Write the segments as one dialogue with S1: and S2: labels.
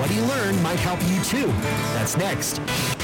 S1: What you learn might help you too. That's next.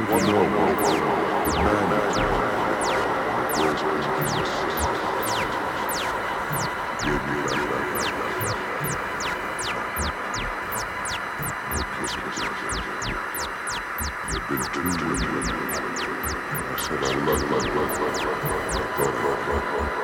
S2: wanted to know if man was Jesus. Give me that. I said I love, love, love, love, love, love, love, love, love, love.